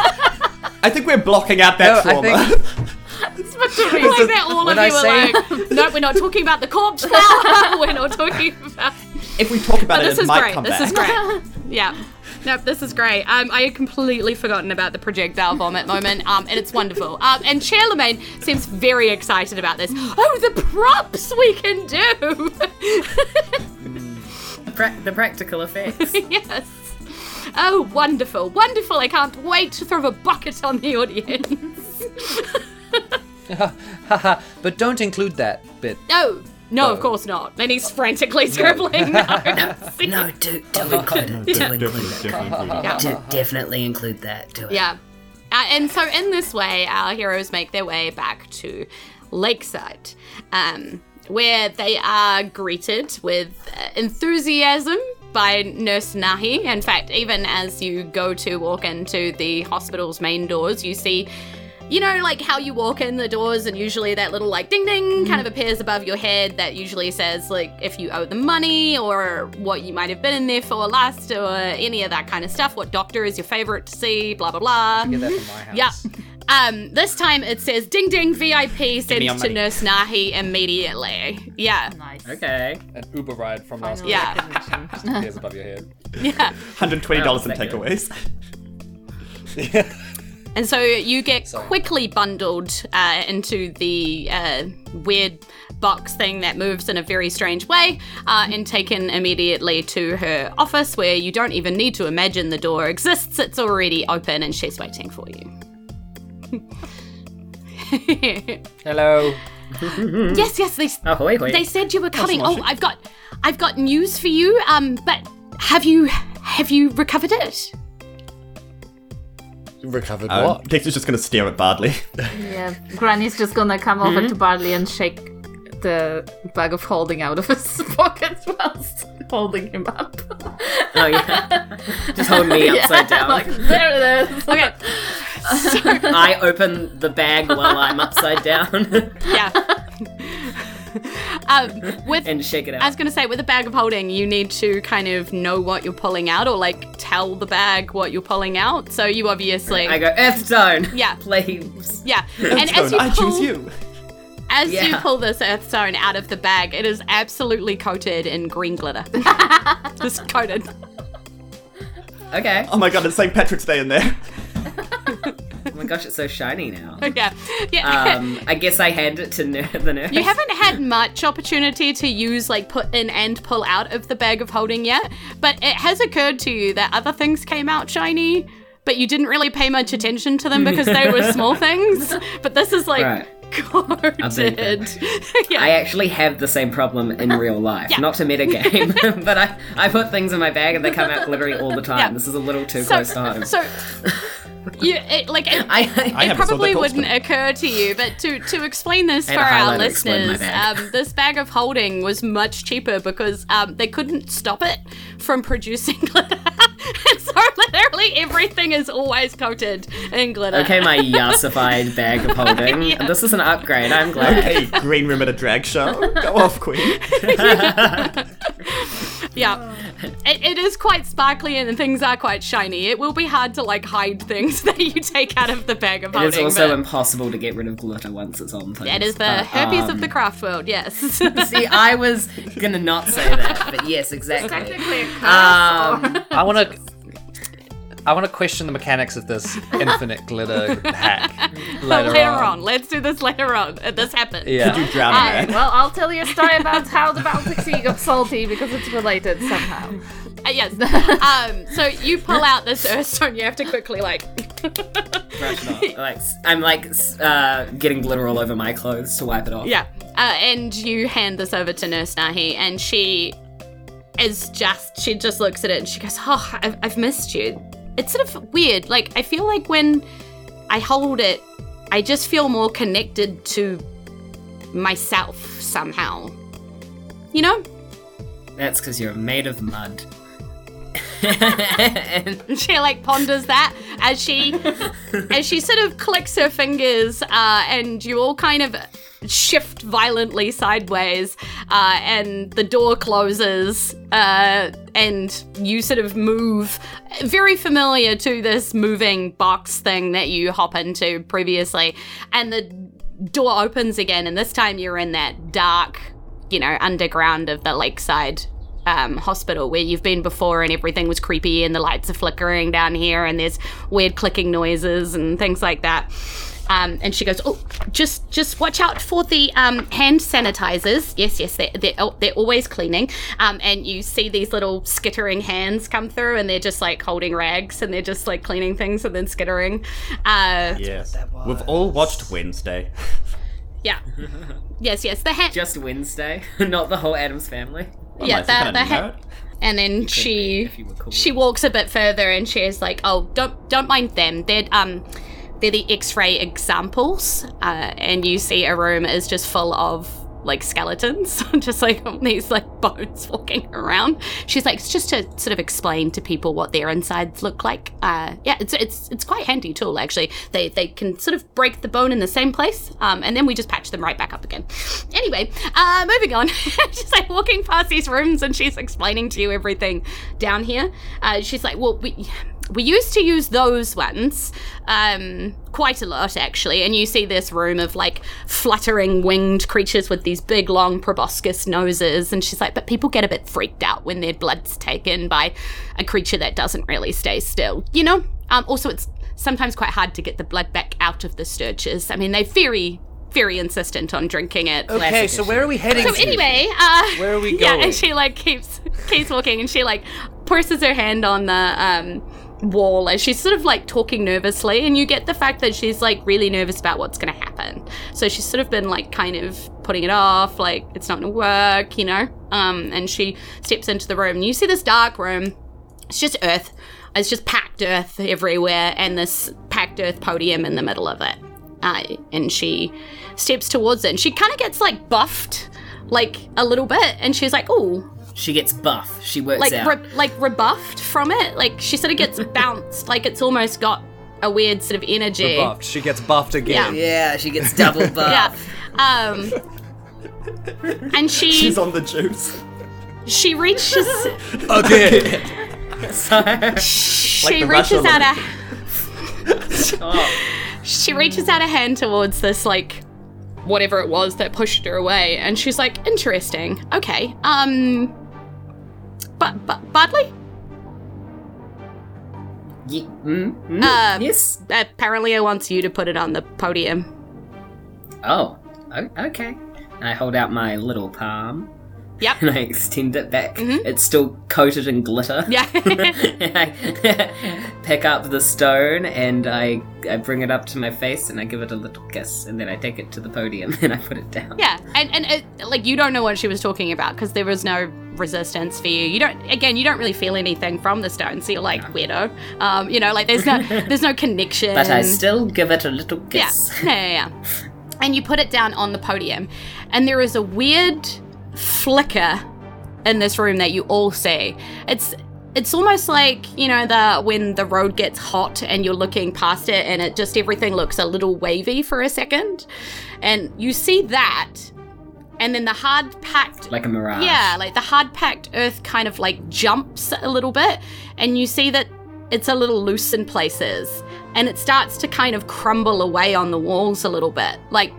I think we're blocking out that No, I trauma. think- It's meant to I reason. like that all When of I you were say- like, no, we're not talking about the corpse flower. we're not talking about. If we talk about But it, this it is might great. come This back. is great. Yeah. Nope, this is great. Um, I had completely forgotten about the projectile vomit moment, um, and it's wonderful. Um, and Charlemagne seems very excited about this. Oh, the props we can do! The, pra- the practical effects. yes. Oh, wonderful, wonderful! I can't wait to throw a bucket on the audience. but don't include that bit. oh, No, of course not. And he's frantically scribbling notes. No, do do include it. Do include Definitely, it. definitely. Yeah. Do definitely include that. Do it. Yeah. Uh, and so, in this way, our heroes make their way back to Lakeside, um, where they are greeted with uh, enthusiasm by Nurse Nahi. In fact, even as you go to walk into the hospital's main doors, you see. You know, like how you walk in the doors, and usually that little like ding ding kind of appears above your head that usually says like if you owe them money or what you might have been in there for last or any of that kind of stuff. What doctor is your favorite to see? Blah blah blah. Get that from my house. Yeah. Um, this time it says ding ding VIP me sent to money. Nurse Nahi immediately. Yeah. Nice. Okay. An Uber ride from last Final week Yeah. recognition. appears above your head. Yeah. $120 in thank you. takeaways. And so you get Sorry. quickly bundled uh, into the uh, weird box thing that moves in a very strange way uh, and taken immediately to her office where you don't even need to imagine the door exists. It's already open and she's waiting for you. Hello. yes, yes, they, Ahoy, hoy. they said you were coming. Oh, I've got, I've got news for you. Um, but have you, have you recovered it? Recovered Um, what? Dexter's just gonna stare at Bardley. Yeah, Granny's just gonna come over to Barley and shake the bag of holding out of his pocket whilst holding him up. Oh yeah. Just hold me upside Yeah, down. like, there it is. Okay. I open the bag while I'm upside down yeah. Um, with and shake it out. I was gonna say, with a bag of holding, you need to kind of know what you're pulling out, or like tell the bag what you're pulling out. So you obviously, I go Earthstone. Yeah. Please. yeah. And as you I pull, choose you. as you pull this earth Earthstone out of the bag, it is absolutely coated in green glitter. Just coated. Okay. Oh my god, it's St. Patrick's Day in there. Oh my gosh, it's so shiny now. Yeah, yeah. Um, I guess I hand it to ner- the nurse. You haven't had much opportunity to use like put in and pull out of the bag of holding yet, but it has occurred to you that other things came out shiny, but you didn't really pay much attention to them because they were small things. But this is like Right. coated. yeah. I actually have the same problem in real life. Yeah. Not to metagame, but I, I put things in my bag and they come out glittery all the time. Yeah. This is a little too so, close to home. so you it, like it, I, I it haven't probably wouldn't question. occur to you, but to to explain this for our highlighter explain my listeners, bag. um, this bag of holding was much cheaper because um, they couldn't stop it from producing glitter, and so literally everything is always coated in glitter. okay, my yassified bag of holding. Yeah. This is an upgrade. I'm glad. Okay, green room at a drag show. Go off, Queen. Yeah, it, it is quite sparkly and things are quite shiny. It will be hard to like hide things that you take out of the bag of It holding. is also but impossible to get rid of glitter once it's on things. that is the but, herpes um, of the craft world. Yes. See, I was gonna not say that, but yes, exactly. Technically a curse. Um, I want to. I want to question the mechanics of this infinite glitter hack later, later on. Let's do this later on. Uh, This happened. Yeah. You drown Alright, in that. well, I'll tell you a story about how the Baltic Sea got salty because it's related somehow. Uh, yes. um, so you pull out this earthstone. You have to quickly like. brush it off. Like I'm like uh, getting glitter all over my clothes to wipe it off. yeah. Uh, and you hand this over to Nurse Nahi, and she is just she just looks at it and she goes, "Oh, I've, I've missed you." It's sort of weird. Like I feel like when I hold it, I just feel more connected to myself somehow. You know? That's because you're made of mud. and she like ponders that as she as she sort of clicks her fingers uh, and you all kind of shift violently sideways uh, and the door closes uh, and you sort of move. Very familiar to this moving box thing that you hop into previously. And the door opens again and this time you're in that dark you know underground of the lakeside um, hospital where you've been before and everything was creepy and the lights are flickering down here and there's weird clicking noises and things like that. Um, and she goes, "Oh, just just watch out for the um, hand sanitizers. Yes, yes, they're they're, oh, they're always cleaning. Um, and you see these little skittering hands come through, and they're just like holding rags, and they're just like cleaning things and then skittering. Uh, Yes. We've all watched Wednesday. Yeah. yes, yes. The hand. Just Wednesday, not the whole Addams family. Well, yeah, nice, the, you kinda the knew hand. that. And then she if you were cool. she walks a bit further and she's like, "Oh, don't don't mind them. They're um they're the X-ray examples." Uh, and you see a room is just full of like skeletons, just like these like bones walking around. She's like, "It's just to sort of explain to people what their insides look like." Uh, yeah, it's it's it's quite handy tool actually. They they can sort of break the bone in the same place, um, and then we just patch them right back up again. Anyway, uh, moving on. she's like walking past these rooms and she's explaining to you everything down here. Uh, she's like, "Well, we." We used to use those ones um, quite a lot, actually. And you see this room of like fluttering winged creatures with these big, long proboscis noses. And she's like, but people get a bit freaked out when their blood's taken by a creature that doesn't really stay still, you know? Um, also, it's sometimes quite hard to get the blood back out of the stirges. I mean, they're very, very insistent on drinking it. Okay, Classic so where are we heading So to? anyway, uh, Where are we going? Yeah, and she like keeps keeps walking, and she like purses her hand on the um wall as she's sort of like talking nervously, and you get the fact that she's like really nervous about what's going to happen. So she's sort of been like kind of putting it off, like it's not going to work, you know. Um, and she steps into the room, and you see this dark room. It's just earth. It's just packed earth everywhere, and this packed earth podium in the middle of it. Uh, and she steps towards it, and she kind of gets like buffed, like a little bit, and she's like, "Oh, She gets buff. She works like out. re- like rebuffed from it. Like she sort of gets bounced, like it's almost got a weird sort of energy." Buffed. She gets buffed again. yeah, she gets double buff. Yeah. Um. And she She's on the juice. she reaches Again. she the reaches out a she reaches out a hand towards this like whatever it was that pushed her away and she's like interesting okay um but but Bartley Ye- mm, mm, Uh, yes. apparently I want you to put it on the podium Oh, okay. I hold out my little palm yep and I extend it back. It's still coated in glitter. yeah I pick up the stone and I, I bring it up to my face and I give it a little kiss and then I take it to the podium and I put it down. yeah and and it, like you don't know what she was talking about because there was no resistance for you you don't again you don't really feel anything from the stone so you're like weirdo um you know like there's no there's no connection But I still give it a little Yeah. kiss. yeah, yeah, yeah. And you put it down on the podium, and there is a weird flicker in this room that you all see. It's it's almost like you know the when the road gets hot and you're looking past it, and it just everything looks a little wavy for a second, and you see that, and then the hard packed Like a mirage. yeah, like the hard packed earth kind of like jumps a little bit, and you see that it's a little loose in places, and it starts to kind of crumble away on the walls a little bit. Like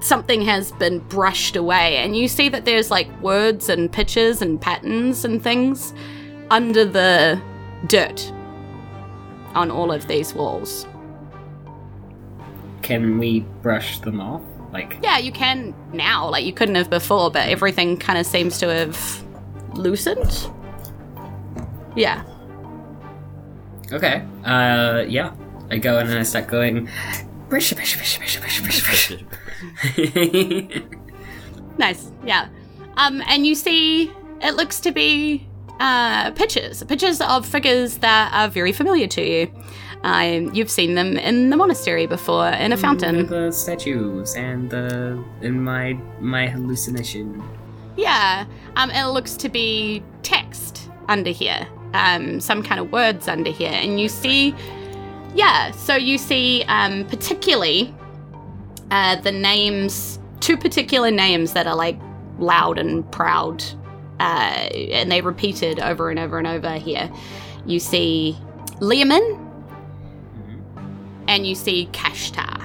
something has been brushed away, and you see that there's like words and pictures and patterns and things under the dirt on all of these walls. Can we brush them off? Like, Yeah, you can now, like you couldn't have before, but everything kind of seems to have loosened. Yeah. okay. Uh, yeah. I go in and I start going, brush, brush, brush, brush, brush, brush, brush. Nice, yeah. Um, and you see, it looks to be uh, pictures, pictures of figures that are very familiar to you. Um, you've seen them in the monastery before, in a fountain. the statues and the in my my hallucination. Yeah, um, it looks to be text under here, um, some kind of words under here, and you see, yeah, so you see, um, particularly, uh, the names, two particular names that are like loud and proud, uh, and they repeated over and over and over here. You see Leoman, and you see Kashtar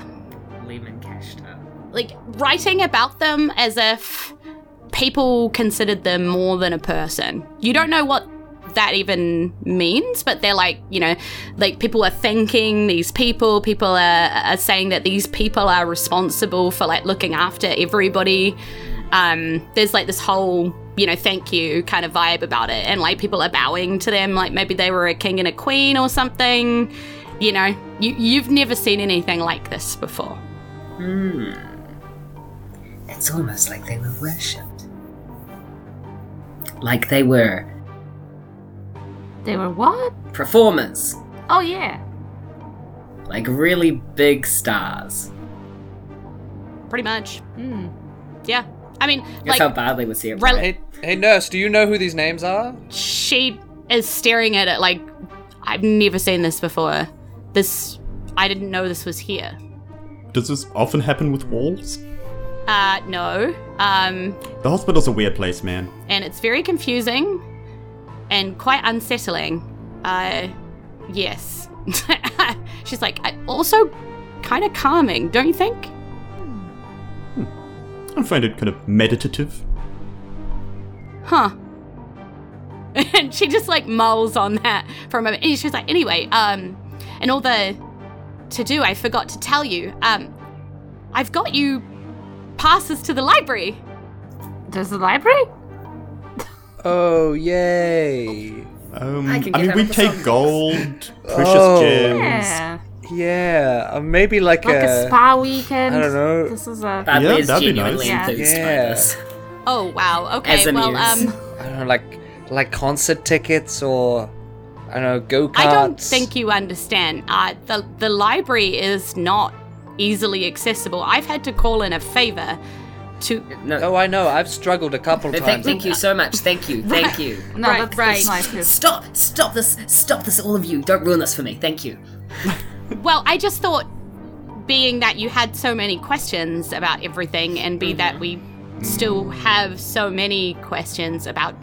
Lehman Kashtar. like writing about them as if people considered them more than a person. You don't know what that even means, but they're like, you know, like people are thanking these people, people are, are saying that these people are responsible for like looking after everybody. Um, there's like this whole, you know, thank you kind of vibe about it, and like people are bowing to them, like maybe they were a king and a queen or something. You know, you you've never seen anything like this before. It's almost like they were worshipped. Like they were They were what? performers. Oh yeah. Like really big stars. Pretty much. Hmm. Yeah. I mean, That's like, how badly would see it. rel- Hey, hey, nurse, do you know who these names are? she is staring at it like, I've never seen this before. This, I didn't know this was here. Does this often happen with walls? Uh, no. Um, The hospital's a weird place, man. and it's very confusing and quite unsettling. Uh, yes. She's like, also kind of calming, don't you think? I find it kind of meditative. Huh. And she just like mulls on that for a moment. And she's like, anyway, um, and all the to do, I forgot to tell you. Um, I've got you passes to the library. There's a library? Oh, yay. Um, I I, mean, we take song. gold, precious Oh. gems. Yeah. Yeah, uh, maybe like, Like a a. spa weekend. I don't know. This is a Badly Yeah, is that'd be genuinely nice. enthused by Yeah. Oh wow. Okay. As well, muse. um, I don't know, like like concert tickets or I don't know go karts. I don't think you understand. Uh, the the library is not easily accessible. I've had to call in a favor to. No, Oh, I know. I've struggled a couple no, times. thank, thank you so much. Thank you. Thank you. no, Right, that's, right. that's nice. Stop! Stop this! Stop this! All of you! Don't ruin this for me. Thank you. Well, I just thought, being that you had so many questions about everything, and be that mm-hmm. we still mm-hmm. have so many questions about,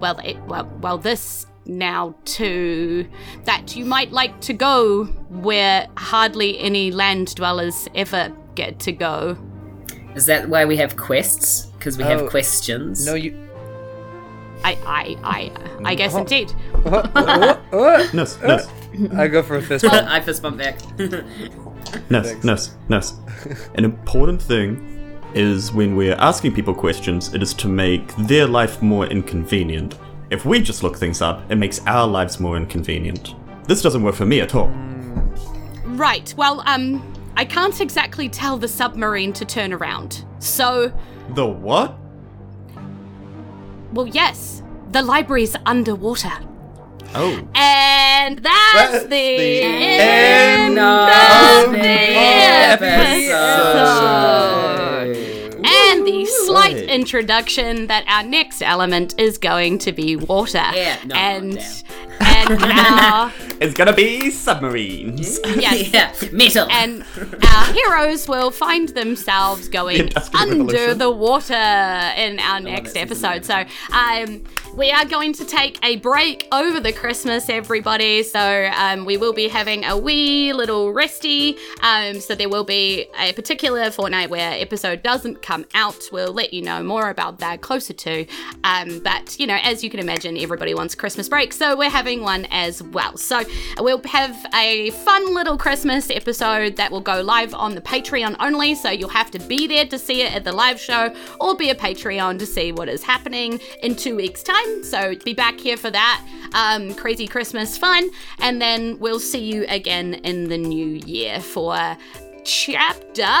well, it, well, well, this now too, that you might like to go where hardly any land dwellers ever get to go. Is that why we have quests? Because we Oh, have questions. No, you. I, I, I, I guess Oh. indeed. Oh, oh, oh. Nurse, nurse, I go for a fist bump. I fist bump back. nurse, nurse, nurse. An important thing is when we're asking people questions, it is to make their life more inconvenient. If we just look things up, it makes our lives more inconvenient. This doesn't work for me at all. Right. Well, um, I can't exactly tell the submarine to turn around. So, The what? well, yes, the library's underwater. Oh. And that's, That's the, the end, end of of the the episode. And the slight Right. introduction that our next element is going to be water. Yeah, no, and damn. and now It's gonna be submarines. yes, yeah, metal. and our heroes will find themselves going Industrial under Revolution. the water in our next this, isn't episode. So, um, we are going to take a break over the Christmas, everybody. So, um, we will be having a wee little resty. Um, so there will be a particular fortnight where episode doesn't come out. We'll let you know more about that closer to. Um, but you know, as you can imagine, everybody wants Christmas break, so we're having one as well. So we'll have a fun little Christmas episode that will go live on the Patreon only. So you'll have to be there to see it at the live show, or be a Patreon to see what is happening in two weeks' time. So be back here for that um, crazy Christmas fun, and then we'll see you again in the new year for chapter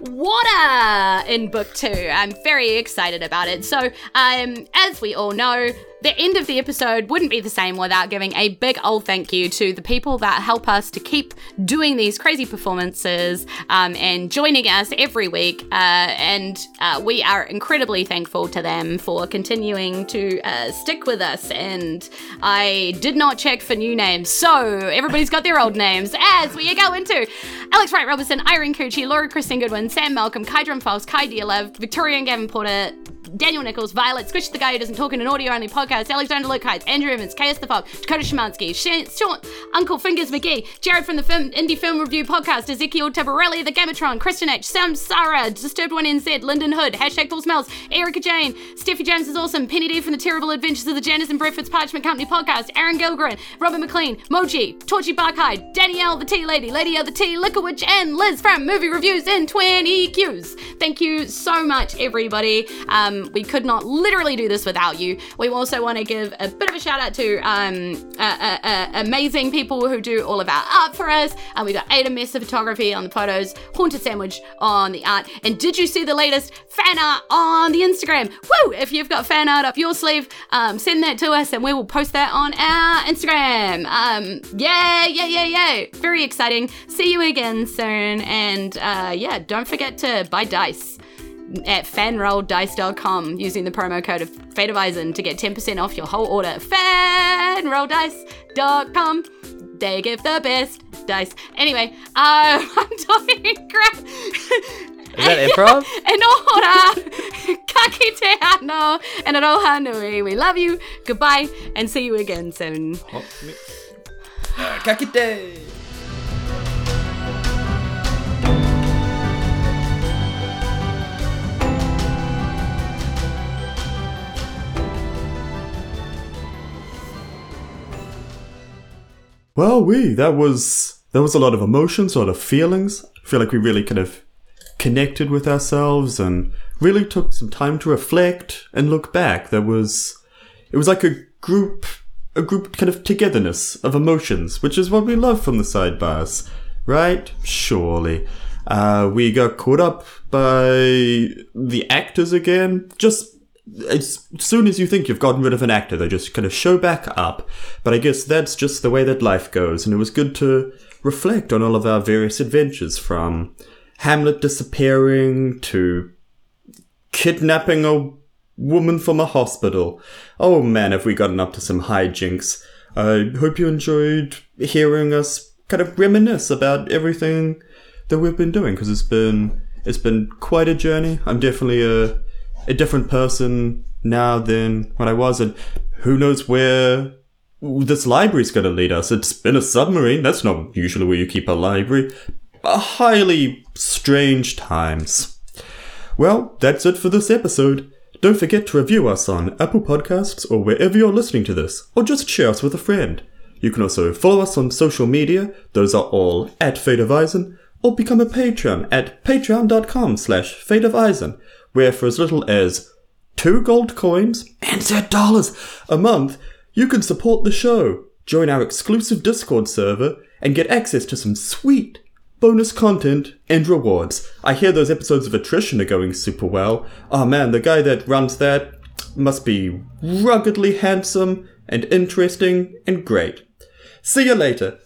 water in book two. I'm very excited about it. So, um, as we all know, the end of the episode wouldn't be the same without giving a big old thank you to the people that help us to keep doing these crazy performances um, and joining us every week. Uh, and uh, we are incredibly thankful to them for continuing to uh, stick with us. And I did not check for new names, so everybody's got their old names as we go into Alex Wright Robertson, Irene Cucci, Laura Kristen Goodwin, Sam Malcolm, Kai Drum Kai Dearlove, Victoria and Gavin Porter, Daniel Nichols, Violet, Squish the Guy Who Doesn't Talk in an Audio Only Podcast, Alexander Luke Andrew Evans, Chaos the Fog, Dakota Shemansky, Sh- Sean, Uncle Fingers McGee, Jared from the film, Indie Film Review Podcast, Ezekiel Tabarelli, The Gamatron, Christian H, Sam Sarah, Disturbed One NZ, Lyndon Hood, Hashtag Full Smells, Erica Jane, Steffi James is awesome, Penny D from the Terrible Adventures of the Janice and Breakfast Parchment Company Podcast, Aaron Gilgren, Robin McLean, Moji, Torchy Barkhide, Danielle the Tea Lady, Lady of the Tea, Liquor Witch, and Liz from Movie Reviews in 20 Qs. Thank you so much, everybody. Um, We could not literally do this without you. We also want to give a bit of a shout out to um, amazing people who do all of our art for us. And we got Ada Messer Photography on the photos, Haunted Sandwich on the art. And did you see the latest fan art on the Instagram? Woo! If you've got fan art up your sleeve, um, send that to us and we will post that on our Instagram. Um, yeah, yeah, yeah, yeah. Very exciting. See you again soon. And uh, yeah, don't forget to buy dice at fanrolldice.com using the promo code of Fate of Isen to get 10% off your whole order. Fanrolldice.com. They give the best dice. Anyway, uh, I'm talking crap. Is that improv? and ora, kaki te ano, and aloha nui. We love you. Goodbye, and see you again soon. Kakite! Well, we that was that was a lot of emotions, a lot of feelings. I feel like we really kind of connected with ourselves and really took some time to reflect and look back. There was it was like a group a group kind of togetherness of emotions, which is what we love from the sidebars, right? Surely. Uh, we got caught up by the actors again. Just as soon as you think you've gotten rid of an actor, they just kind of show back up. But I guess that's just the way that life goes, and it was good to reflect on all of our various adventures from Hamlet disappearing to kidnapping a woman from a hospital. Oh man, have we gotten up to some hijinks. I hope you enjoyed hearing us kind of reminisce about everything that we've been doing because it's been it's been quite a journey. I'm definitely a a different person now than what I was, and who knows where this library's going to lead us. It's been a submarine. That's not usually where you keep a library. A highly strange times. Well, that's it for this episode. Don't forget to review us on Apple Podcasts or wherever you're listening to this, or just share us with a friend. You can also follow us on social media, those are all at Fate of Isen, or become a patron at patreon.com slash Fate of Isen, where for as little as two gold coins and set dollars a month, you can support the show, join our exclusive Discord server, and get access to some sweet bonus content and rewards. I hear those episodes of Attrition are going super well. Oh man, the guy that runs that must be ruggedly handsome and interesting and great. See you later.